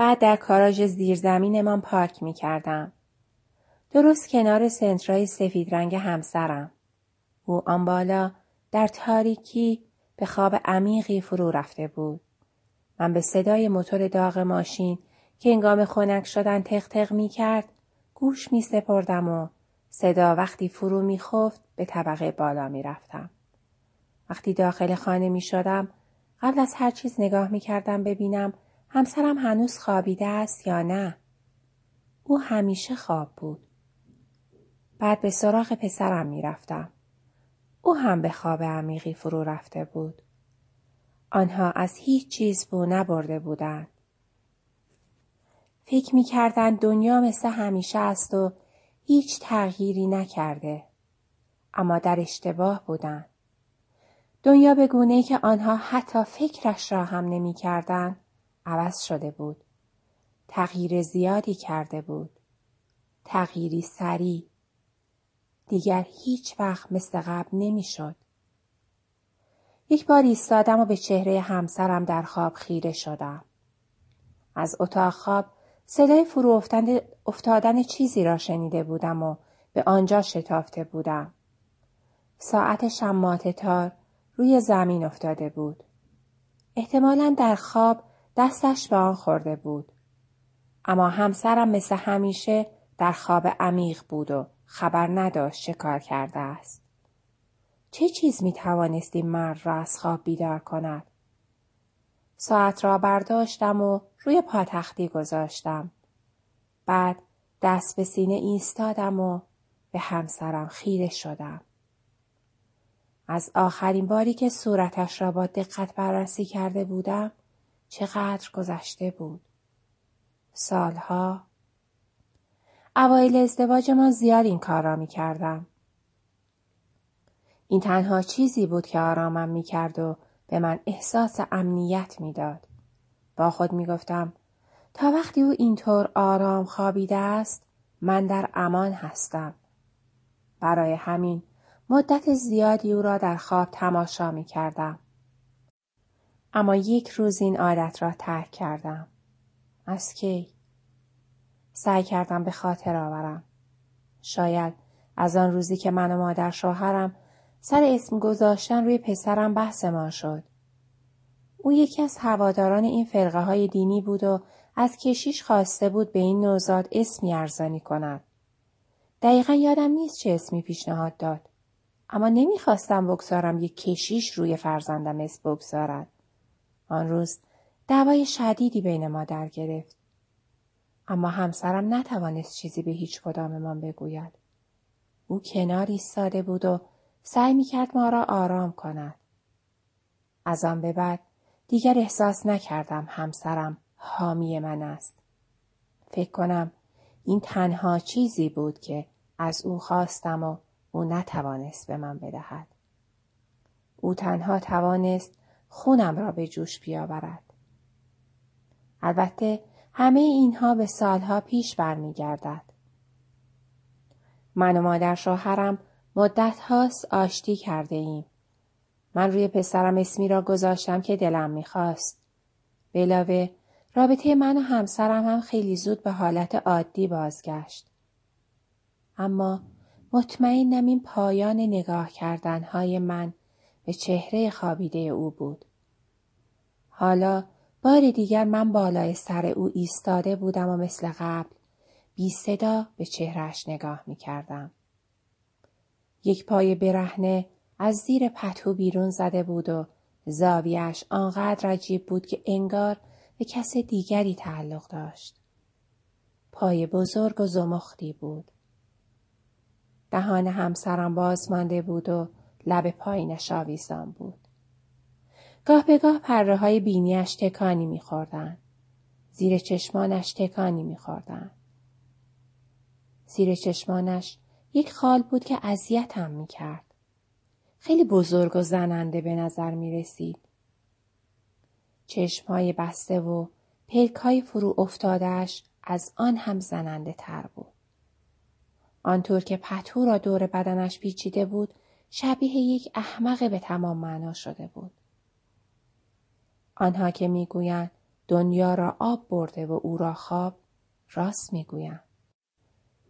بعد در کاراژ زیرزمینمان پارک می کردم. درست کنار سنترای سفید رنگ همسرم. او آن بالا در تاریکی به خواب عمیقی فرو رفته بود. من به صدای موتور داغ ماشین که انگام خنک شدن تق می کرد گوش می سپردم و صدا وقتی فرو می خفت به طبقه بالا می رفتم. وقتی داخل خانه می شدم قبل از هر چیز نگاه می کردم ببینم همسرم هنوز خوابیده است یا نه. او همیشه خواب بود. بعد به سراغ پسرم می رفتم. او هم به خواب عمیقی فرو رفته بود. آنها از هیچ چیز بو نبرده بودند. فکر می کردن دنیا مثل همیشه است و هیچ تغییری نکرده. اما در اشتباه بودند. دنیا به گونه که آنها حتی فکرش را هم نمی کردن عوض شده بود. تغییر زیادی کرده بود. تغییری سریع. دیگر هیچ وقت مثل قبل نمی شد. یک بار ایستادم و به چهره همسرم در خواب خیره شدم. از اتاق خواب صدای فرو افتادن چیزی را شنیده بودم و به آنجا شتافته بودم. ساعت شمات تار روی زمین افتاده بود. احتمالا در خواب دستش به آن خورده بود. اما همسرم مثل همیشه در خواب عمیق بود و خبر نداشت چه کار کرده است. چه چیز می توانست این مرد را از خواب بیدار کند؟ ساعت را برداشتم و روی پاتختی گذاشتم. بعد دست به سینه ایستادم و به همسرم خیره شدم. از آخرین باری که صورتش را با دقت بررسی کرده بودم چقدر گذشته بود. سالها اوایل ازدواج ما زیاد این کار را می کردم. این تنها چیزی بود که آرامم می کرد و به من احساس امنیت می‌داد. با خود می گفتم تا وقتی او اینطور آرام خوابیده است من در امان هستم. برای همین مدت زیادی او را در خواب تماشا می کردم. اما یک روز این عادت را ترک کردم. از کی؟ سعی کردم به خاطر آورم. شاید از آن روزی که من و مادر شوهرم سر اسم گذاشتن روی پسرم بحث ما شد. او یکی از هواداران این فرقه های دینی بود و از کشیش خواسته بود به این نوزاد اسمی ارزانی کند. دقیقا یادم نیست چه اسمی پیشنهاد داد. اما نمی‌خواستم بگذارم یک کشیش روی فرزندم اسم بگذارد. آن روز دعوای شدیدی بین ما در گرفت. اما همسرم نتوانست چیزی به هیچ کداممان بگوید. او کنار ایستاده بود و سعی می‌کرد ما را آرام کند. از آن به بعد دیگر احساس نکردم همسرم حامی من است. فکر کنم این تنها چیزی بود که از او خواستم و او نتوانست به من بدهد. او تنها توانست خونم را به جوش بیاورد. البته همه اینها به سالها پیش برمیگردد. من و مادر شوهرم مدت هاست آشتی کرده ایم. من روی پسرم اسمی را گذاشتم که دلم می‌خواست. بلاوه رابطه من و همسرم هم خیلی زود به حالت عادی بازگشت. اما مطمئنم این پایان نگاه کردنهای من به چهره خابیده او بود. حالا بار دیگر من بالای سر او ایستاده بودم و مثل قبل بی صدا به چهرش نگاه می کردم. یک پای برهنه از زیر پتو بیرون زده بود و زاویش آنقدر عجیب بود که انگار به کس دیگری تعلق داشت. پای بزرگ و زمختی بود. دهان همسرم باز مانده بود و لب پایینش آویزان بود. گاه به گاه پره های بینیش تکانی میخوردن. زیر چشمانش تکانی میخوردن. زیر چشمانش یک خال بود که اذیتم می‌کرد. خیلی بزرگ و زننده به نظر می رسید. چشمهای بسته و پلکای فرو افتادهش از آن هم زننده تر بود. آنطور که پتو را دور بدنش پیچیده بود شبیه یک احمق به تمام معنا شده بود. آنها که می‌گویند دنیا را آب برده و او را خواب راست می‌گویم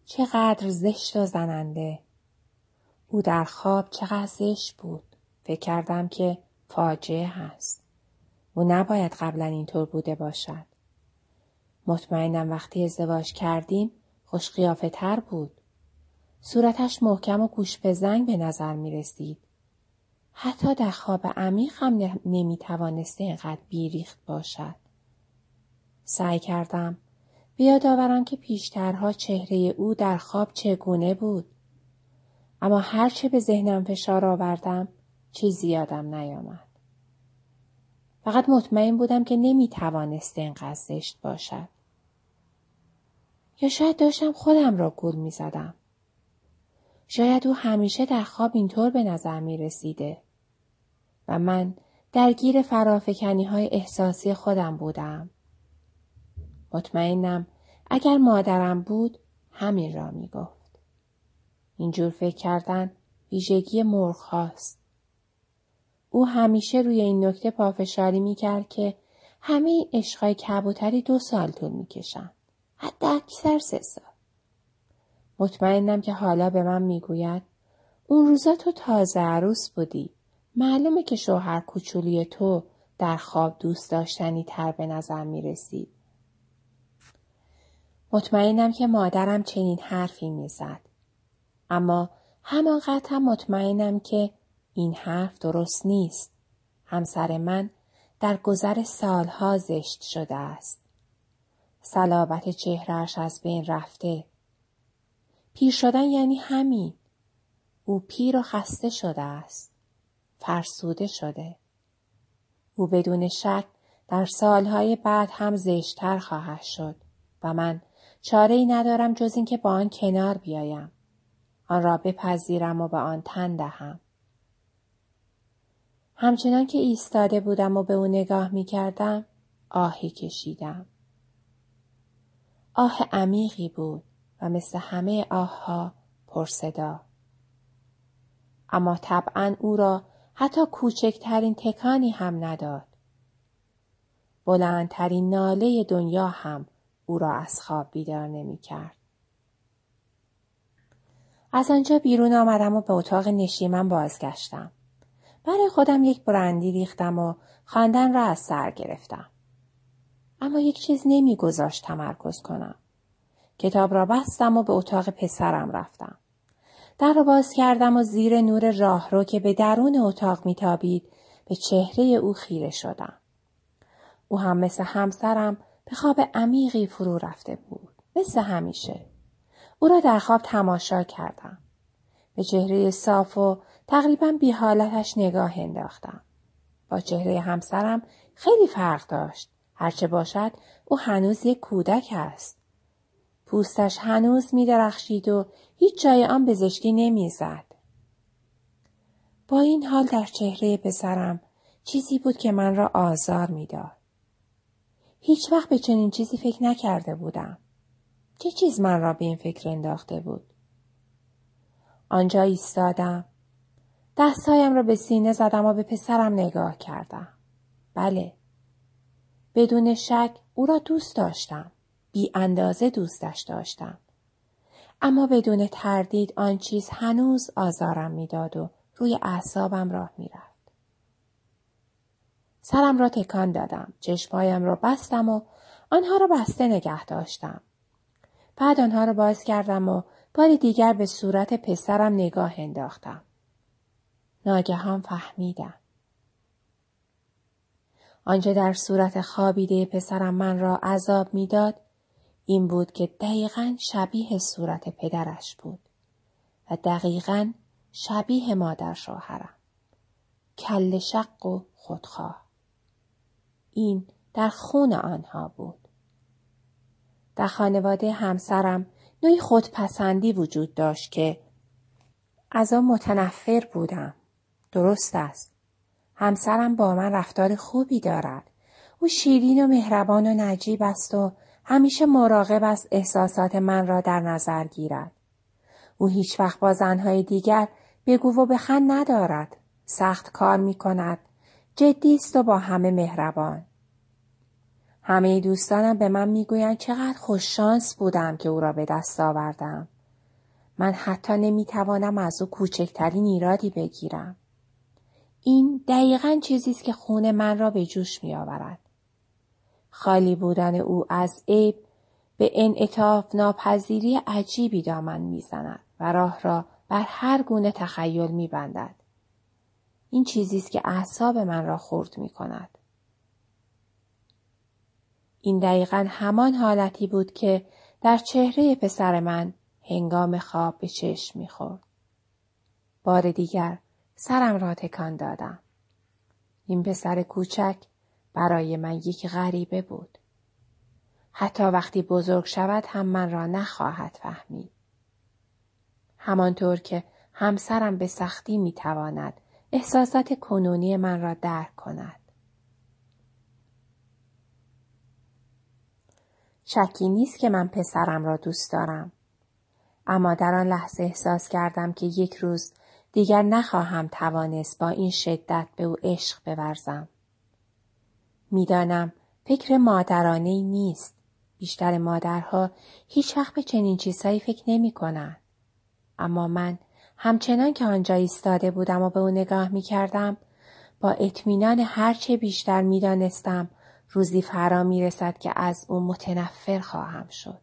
چقدر زشت و زننده. او در خواب چقدر زشت بود. فکر کردم که فاجعه هست. او نباید قبلا اینطور بوده باشد. مطمئنم وقتی ازدواج کردیم خوش تر بود. صورتش محکم و گوش به زنگ به نظر می رسید. حتی در خواب عمیق هم نمی توانسته اینقدر بیریخت باشد. سعی کردم بیاد آورم که پیشترها چهره او در خواب چگونه بود. اما هرچه به ذهنم فشار آوردم چیزی یادم نیامد. فقط مطمئن بودم که نمی توانسته اینقدر زشت باشد. یا شاید داشتم خودم را گول می زدم. شاید او همیشه در خواب اینطور به نظر می رسیده. و من درگیر فرافکنی های احساسی خودم بودم. مطمئنم اگر مادرم بود همین را می گفت. اینجور فکر کردن ویژگی مرغ هاست. او همیشه روی این نکته پافشاری می کرد که همه عشقای کبوتری دو سال طول می کشن. حتی اکثر سه سال. مطمئنم که حالا به من می‌گوید اون روزا تو تازه عروس بودی. معلومه که شوهر کوچولی تو در خواب دوست داشتنی تر به نظر می رسید. مطمئنم که مادرم چنین حرفی می‌زد. اما همانقدر هم مطمئنم که این حرف درست نیست. همسر من در گذر سالها زشت شده است. صلابت چهرهش از بین رفته. پیر شدن یعنی همین. او پیر و خسته شده است. فرسوده شده. او بدون شک در سالهای بعد هم زشتر خواهد شد و من چاره ای ندارم جز اینکه با آن کنار بیایم. آن را بپذیرم و به آن تن دهم. همچنان که ایستاده بودم و به او نگاه می کردم آهی کشیدم. آه عمیقی بود و مثل همه آهها پرصدا. اما طبعا او را حتی کوچکترین تکانی هم نداد. بلندترین ناله دنیا هم او را از خواب بیدار نمی کرد. از آنجا بیرون آمدم و به اتاق نشیمن بازگشتم. برای خودم یک برندی ریختم و خواندن را از سر گرفتم. اما یک چیز نمیگذاشت تمرکز کنم. کتاب را بستم و به اتاق پسرم رفتم. در را باز کردم و زیر نور راهرو که به درون اتاق میتابید به چهره او خیره شدم. او هم مثل همسرم به خواب عمیقی فرو رفته بود. مثل همیشه. او را در خواب تماشا کردم. به چهره صاف و تقریبا بی حالتش نگاه انداختم. با چهره همسرم خیلی فرق داشت. هرچه باشد او هنوز یک کودک است. پوستش هنوز می درخشید و هیچ جای آن زشتی نمی زد. با این حال در چهره پسرم چیزی بود که من را آزار می‌داد. هیچ وقت به چنین چیزی فکر نکرده بودم. چه چیز من را به این فکر انداخته بود؟ آنجا ایستادم. دستهایم را به سینه زدم و به پسرم نگاه کردم. بله. بدون شک او را دوست داشتم. بی اندازه دوستش داشتم. اما بدون تردید آن چیز هنوز آزارم می‌داد و روی اعصابم راه می‌رفت. سرم را تکان دادم. چشمهایم را بستم و آنها را بسته نگه داشتم. بعد آنها را باز کردم و بار دیگر به صورت پسرم نگاه انداختم. ناگهان فهمیدم. آنچه در صورت خوابیده پسرم من را عذاب می‌داد این بود که دقیقا شبیه صورت پدرش بود و دقیقا شبیه مادر شوهرم. کل شق و خودخواه. این در خون آنها بود. در خانواده همسرم نوعی خودپسندی وجود داشت که از آن متنفر بودم. درست است. همسرم با من رفتار خوبی دارد. او شیرین و مهربان و نجیب است و همیشه مراقب است احساسات من را در نظر گیرد. او هیچ وقت با زنهای دیگر بگو و بخند ندارد. سخت کار می کند. جدی است و با همه مهربان. همه دوستانم به من می‌گویند چقدر خوششانس بودم که او را به دست آوردم. من حتی نمی‌توانم از او کوچکترین ایرادی بگیرم. این دقیقا چیزی است که خون من را به جوش میآورد. خالی بودن او از عیب به انعطاف ناپذیری عجیبی دامن می‌زند و راه را بر هر گونه تخیل میبندد. این چیزی است که اعصاب من را خورد می کند. این دقیقا همان حالتی بود که در چهره پسر من هنگام خواب به چشم می‌خورد. بار دیگر سرم را تکان دادم. این پسر کوچک برای من یک غریبه بود. حتی وقتی بزرگ شود هم من را نخواهد فهمید. همانطور که همسرم به سختی می‌تواند احساسات کنونی من را درک کند. شکی نیست که من پسرم را دوست دارم. اما در آن لحظه احساس کردم که یک روز دیگر نخواهم توانست با این شدت به او عشق بورزم. می‌دانم فکر مادرانه نیست. بیشتر مادرها هیچ وقت به چنین چیزهایی فکر نمی کنند. اما من همچنان که آنجا ایستاده بودم و به او نگاه می کردم با اطمینان هرچه بیشتر می دانستم روزی فرا می رسد که از او متنفر خواهم شد.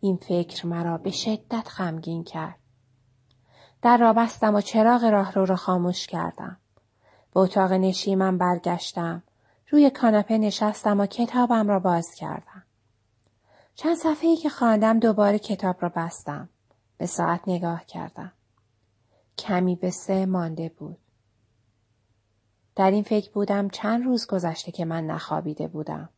این فکر مرا به شدت غمگین کرد. در را بستم و چراغ راه رو را خاموش کردم. به اتاق نشیمم برگشتم. روی کاناپه نشستم و کتابم را باز کردم. چند صفحه‌ای که خواندم دوباره کتاب را بستم. به ساعت نگاه کردم. کمی به سه مانده بود. در این فکر بودم چند روز گذشته که من نخوابیده بودم.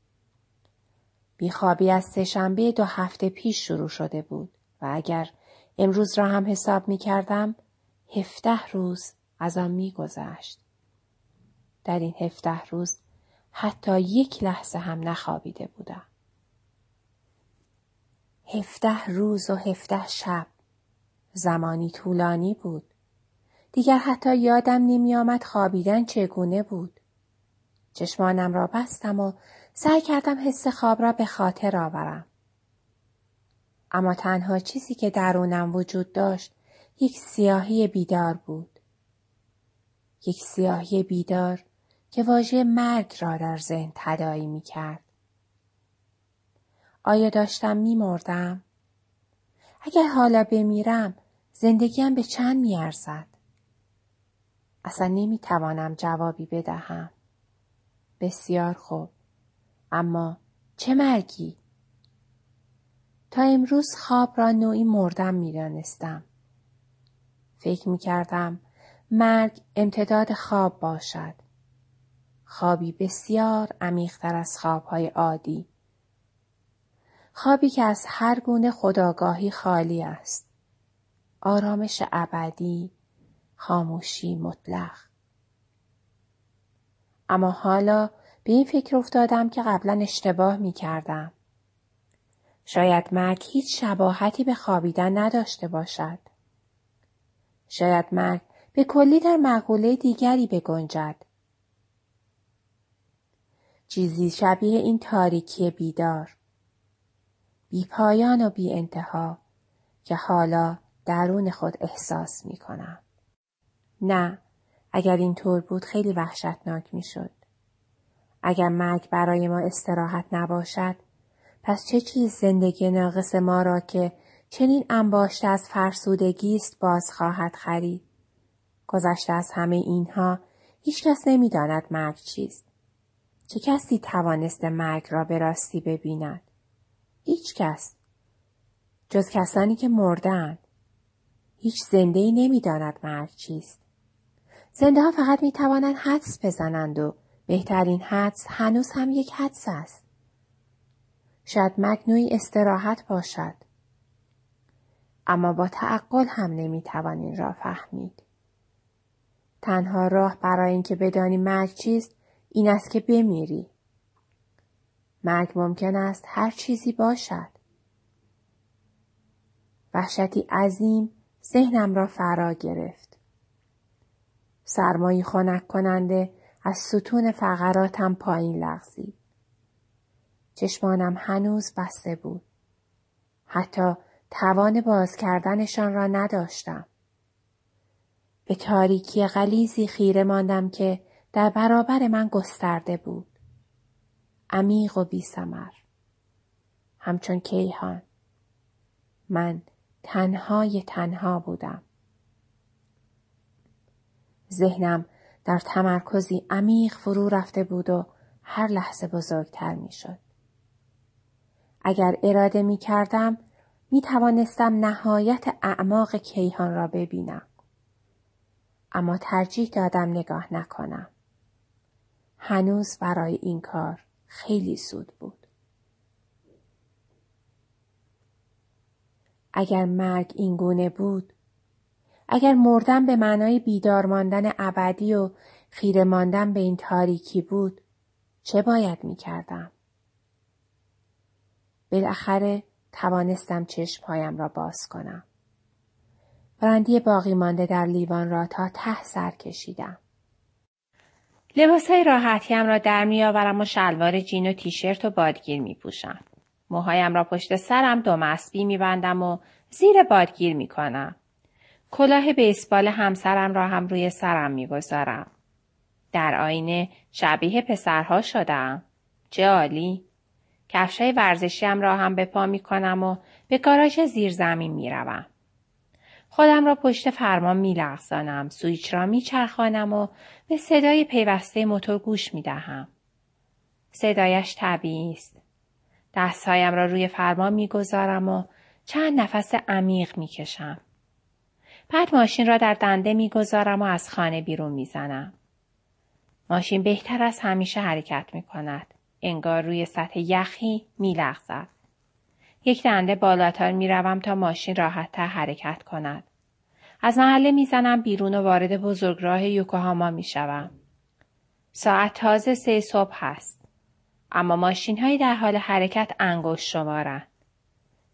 بیخوابی از سهشنبه دو هفته پیش شروع شده بود و اگر امروز را هم حساب می کردم هفته روز از آن می گذشت. در این هفته روز حتی یک لحظه هم نخوابیده بودم. هفته روز و هفته شب زمانی طولانی بود. دیگر حتی یادم نمی آمد خوابیدن چگونه بود. چشمانم را بستم و سعی کردم حس خواب را به خاطر آورم. اما تنها چیزی که درونم وجود داشت یک سیاهی بیدار بود. یک سیاهی بیدار که واژه مرگ را در ذهن تدایی می کرد. آیا داشتم می مردم؟ اگر حالا بمیرم زندگیم به چند می ارزد؟ اصلا نمی توانم جوابی بدهم. بسیار خوب. اما چه مرگی؟ تا امروز خواب را نوعی مردم می دانستم. فکر می کردم مرگ امتداد خواب باشد. خوابی بسیار عمیقتر از خوابهای عادی. خوابی که از هر گونه خداگاهی خالی است. آرامش ابدی، خاموشی مطلق. اما حالا به این فکر افتادم که قبلا اشتباه می کردم. شاید مرگ هیچ شباهتی به خوابیدن نداشته باشد. شاید مرگ به کلی در مقوله دیگری بگنجد. چیزی شبیه این تاریکی بیدار. بی پایان و بی انتها که حالا درون خود احساس می کنم. نه اگر این طور بود خیلی وحشتناک می شد. اگر مرگ برای ما استراحت نباشد پس چه چیز زندگی ناقص ما را که چنین انباشته از فرسودگی است باز خواهد خرید گذشته از همه اینها هیچکس نمی‌داند مرگ چیست چه کسی توانست مرگ را به راستی ببیند هیچ کس جز کسانی که مردند هیچ زنده ای نمی‌داند مرگ چیست زنده ها فقط می توانند حدس بزنند و بهترین حدس هنوز هم یک حدس است. شاید مگنوی استراحت باشد. اما با تعقل هم نمی‌توان این را فهمید. تنها راه برای اینکه بدانی مرگ چیست این است که بمیری. مرگ ممکن است هر چیزی باشد. وحشتی عظیم ذهنم را فرا گرفت. سرمایی خنک کننده از ستون فقراتم پایین لغزید. چشمانم هنوز بسته بود. حتی توان باز کردنشان را نداشتم. به تاریکی غلیزی خیره ماندم که در برابر من گسترده بود. عمیق و بیسمر. همچون کیهان. من تنهای تنها بودم. ذهنم در تمرکزی عمیق فرو رفته بود و هر لحظه بزرگتر می شد. اگر اراده می کردم می توانستم نهایت اعماق کیهان را ببینم. اما ترجیح دادم نگاه نکنم. هنوز برای این کار خیلی سود بود. اگر مرگ این گونه بود، اگر مردن به معنای بیدار ماندن ابدی و خیره ماندن به این تاریکی بود، چه باید می کردم؟ بالاخره توانستم چشمهایم را باز کنم. برندی باقی مانده در لیوان را تا ته سر کشیدم. لباسهای راحتیم را در میآورم و شلوار جین و تیشرت و بادگیر می پوشم. موهایم را پشت سرم دو مسبی می بندم و زیر بادگیر می کنم. کلاه بیسبال همسرم را هم روی سرم می گذارم. در آینه شبیه پسرها شدم. چه عالی! کفشای ورزشیم را هم به پا می کنم و به گاراژ زیر زمین می روم. خودم را پشت فرمان می لغزانم. سویچ را می چرخانم و به صدای پیوسته موتور گوش می دهم. صدایش طبیعی است. دستهایم را روی فرمان می گذارم و چند نفس عمیق می کشم. بعد ماشین را در دنده می گذارم و از خانه بیرون می زنم. ماشین بهتر از همیشه حرکت می کند. انگار روی سطح یخی می لغزد. یک دنده بالاتر می روم تا ماشین راحتتر حرکت کند. از محله می‌زنم بیرون و وارد بزرگراه یوکوهاما می شوم. ساعت تازه سه صبح هست. اما ماشین هایی در حال حرکت انگشت شمارند.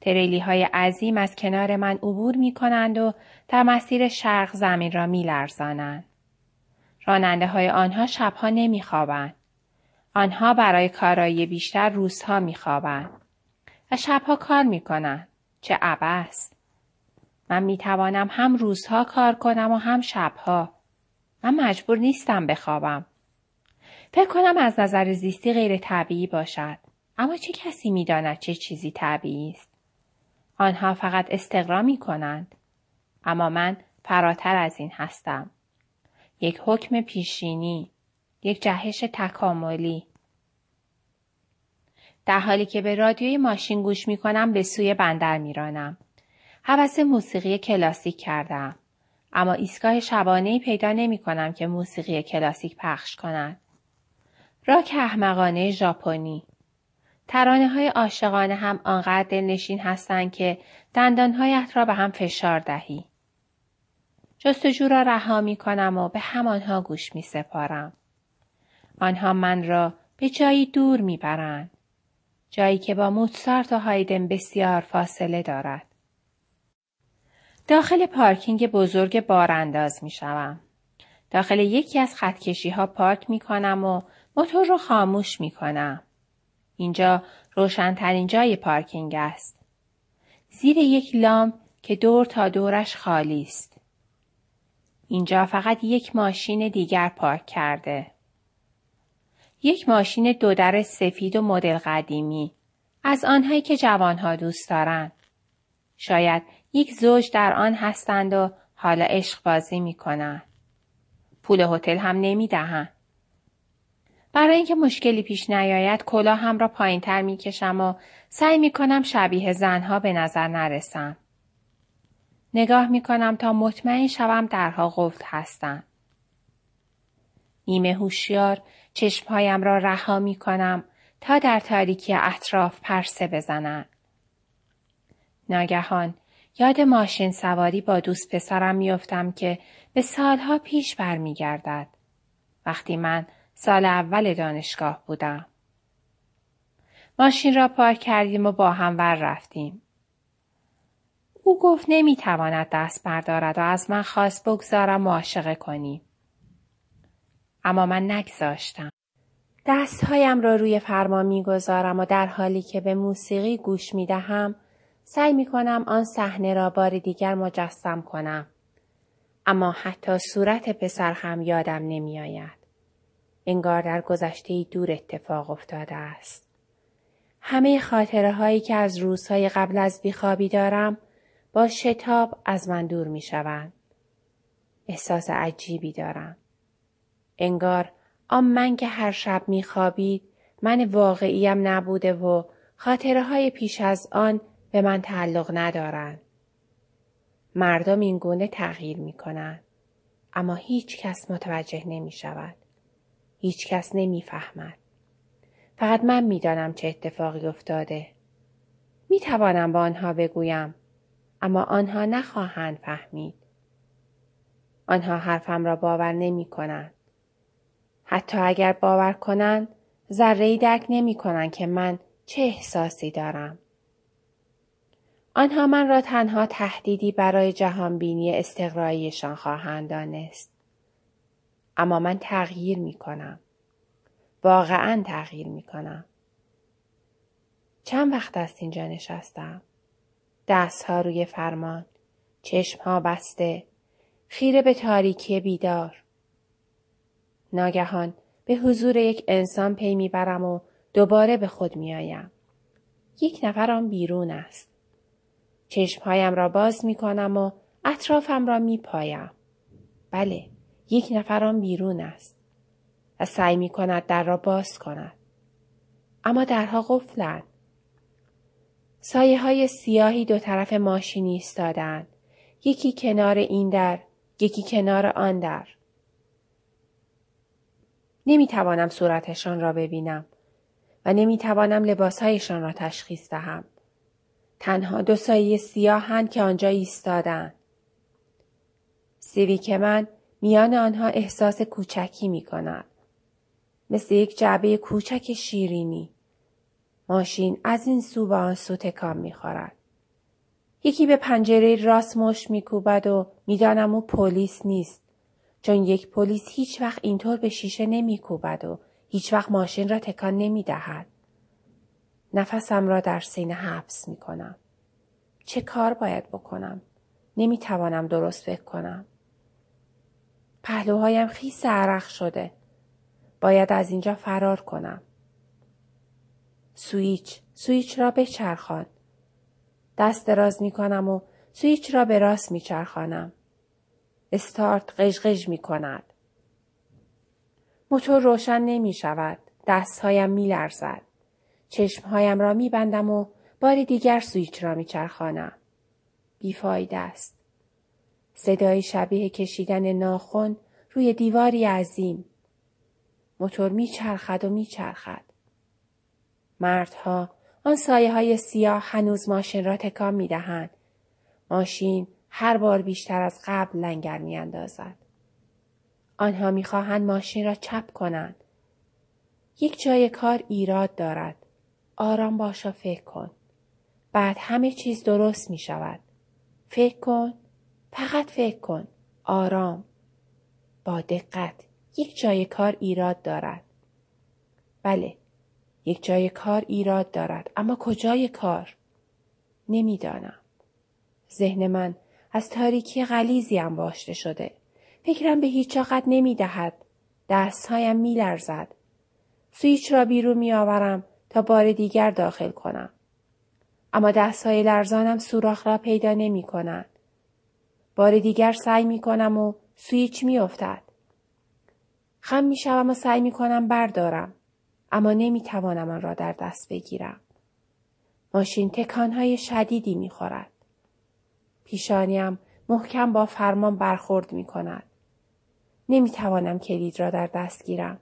تریلی های عظیم از کنار من عبور می کنند و در مسیر شرق زمین را می لرزانند. راننده های آنها شبها نمی خوابند. آنها برای کارایی بیشتر روزها می خوابند. و شبها کار می کنند. چه عبست. من می توانم هم روزها کار کنم و هم شبها. من مجبور نیستم بخوابم. فکر کنم از نظر زیستی غیر طبیعی باشد. اما چه کسی می داند چه چیزی طبیعی است؟ آنها فقط استقرا می کنند. اما من فراتر از این هستم. یک حکم پیشینی، یک جهش تکاملی. در حالی که به رادیوی ماشین گوش می کنم به سوی بندر می رانم. حوث موسیقی کلاسیک کردم. اما ایستگاه شبانه پیدا نمی کنم که موسیقی کلاسیک پخش کند. راک احمقانه ژاپنی ترانه های عاشقانه هم آنقدر دلنشین هستند که دندانهایت را به هم فشار دهی. جستجو را رها می کنم و به همانها گوش می سپارم. آنها من را به جایی دور می برند. جایی که با موتسارت و هایدن بسیار فاصله دارد. داخل پارکینگ بزرگ بارانداز می شوم. داخل یکی از خطکشی ها پارک می کنم و موتور را خاموش می کنم. اینجا روشنترین جای پارکینگ است. زیر یک لام که دور تا دورش خالی است. اینجا فقط یک ماشین دیگر پارک کرده. یک ماشین دودر سفید و مدل قدیمی از آنهایی که جوانها دوست دارند. شاید یک زوج در آن هستند و حالا عشق بازی می کنند. پول هتل هم نمی دهند. برای اینکه مشکلی پیش نیاید هم را پایین تر می کشم و سعی می کنم شبیه زنها به نظر نرسم. نگاه می کنم تا مطمئن شوم درها قفل هستند. نیمه هوشیار چشمهایم را رها می کنم تا در تاریکی اطراف پرسه بزنند. ناگهان یاد ماشین سواری با دوست پسرم میافتم که به سالها پیش برمیگردد. وقتی من سال اول دانشگاه بودم. ماشین را پارک کردیم و با هم ور رفتیم. او گفت نمی‌تواند دست بردارد و از من خواست بگذارم معاشقه کنیم. اما من نگذاشتم. دستهایم را روی فرمان می‌گذارم و در حالی که به موسیقی گوش می دهم سعی می کنم آن صحنه را بار دیگر مجسم کنم. اما حتی صورت پسر هم یادم نمی آید. انگار در گذشته دور اتفاق افتاده است. همه خاطره هایی که از روزهای قبل از بیخوابی دارم با شتاب از من دور می شوند. احساس عجیبی دارم. انگار آن من که هر شب می خوابید من واقعیم نبوده و خاطره های پیش از آن به من تعلق ندارند. مردم این گونه تغییر می کنند. اما هیچ کس متوجه نمی شود. هیچ کس نمی فهمد. فقط من می‌دانم چه اتفاقی افتاده. می توانم با آنها بگویم اما آنها نخواهند فهمید. آنها حرفم را باور نمی کنند. حتی اگر باور کنند ذره درک نمی کنند که من چه احساسی دارم. آنها من را تنها تهدیدی برای جهانبینی استقراییشان خواهند دانست. اما من تغییر می کنم. واقعا تغییر می کنم. چند وقت است اینجا نشستم؟ دستها روی فرمان، چشمها بسته، خیره به تاریکی بیدار. ناگهان به حضور یک انسان پی می‌برم و دوباره به خود میآیم. یک نفر آن بیرون است. چشمهایم را باز می کنم و اطرافم را می پایم. بله، یک نفر آن بیرون است. و سعی می کند در را باز کند. اما درها قفلند. سایه های سیاهی دو طرف ماشینی ایستادند. یکی کنار این در، یکی کنار آن در. نمی توانم صورتشان را ببینم و نمی توانم لباسهایشان را تشخیص دهم. تنها دو سایه سیاهند که آنجا ایستادند. سیویک من میان آنها احساس کوچکی می کند. مثل یک جعبه کوچک شیرینی. ماشین از این سو به آن سو تکان می خورد. یکی به پنجره راست مش میکوبد و می‌دانم او پلیس نیست چون یک پلیس هیچ وقت اینطور به شیشه نمیکوبد و هیچ وقت ماشین را تکان نمی دهد. نفسم را در سینه حبس می کنم. چه کار باید بکنم؟ نمی توانم درست فکر کنم. پهلوهایم خیس عرق شده. باید از اینجا فرار کنم. سویچ، سویچ را بچرخان. دست دراز می کنم و سویچ را به راست می چرخانم. استارت قژقژ می کند. موتور روشن نمی شود. دستهایم می لرزد. چشمهایم را می بندم و بار دیگر سویچ را می چرخانم. بیفایده است. صدای شبیه کشیدن ناخن روی دیواری عظیم. موتور می چرخد و می چرخد. مردها آن سایه های سیاه هنوز ماشین را تکان می دهند. ماشین هر بار بیشتر از قبل لنگر می اندازد. آنها می خواهند ماشین را چپ کنند. یک جای کار ایراد دارد. آرام باش و فکر کن. بعد همه چیز درست می شود. فکر کن. فقط فکر کن. آرام. با دقت. یک جای کار ایراد دارد. بله. یک جای کار ایراد دارد. اما کجای کار؟ نمی‌دانم. ذهن من از تاریکی غلیزی انباشته شده. فکرم به هیچ جاقت نمی دهد. دستهایم می لرزد. سویچ را بیرون می آورم تا بار دیگر داخل کنم. اما دستهای لرزانم سوراخ را پیدا نمی کنند. بار دیگر سعی می کنم و سویچ می افتد. خم می شوم و سعی می کنم بردارم. اما نمی توانم آن را در دست بگیرم. ماشین تکانهای شدیدی می خورد. پیشانیم محکم با فرمان برخورد می کند. نمی توانم کلید را در دست گیرم.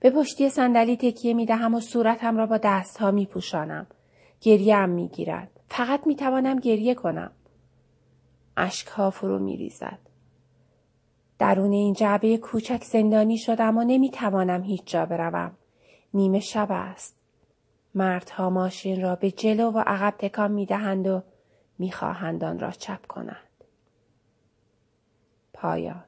به پشتی صندلی تکیه می دهم و صورتم را با دستها می پوشانم. گریه هم می گیرد. فقط می توانم گریه کنم. اشکها فرو می ریزد. درون این جعبه کوچک زندانی شدم و نمی توانم هیچ جا بروم. نیمه شب است. مردها ماشین را به جلو و عقب تکان می دهند و می‌خواهند آن را چپ کنند. پایان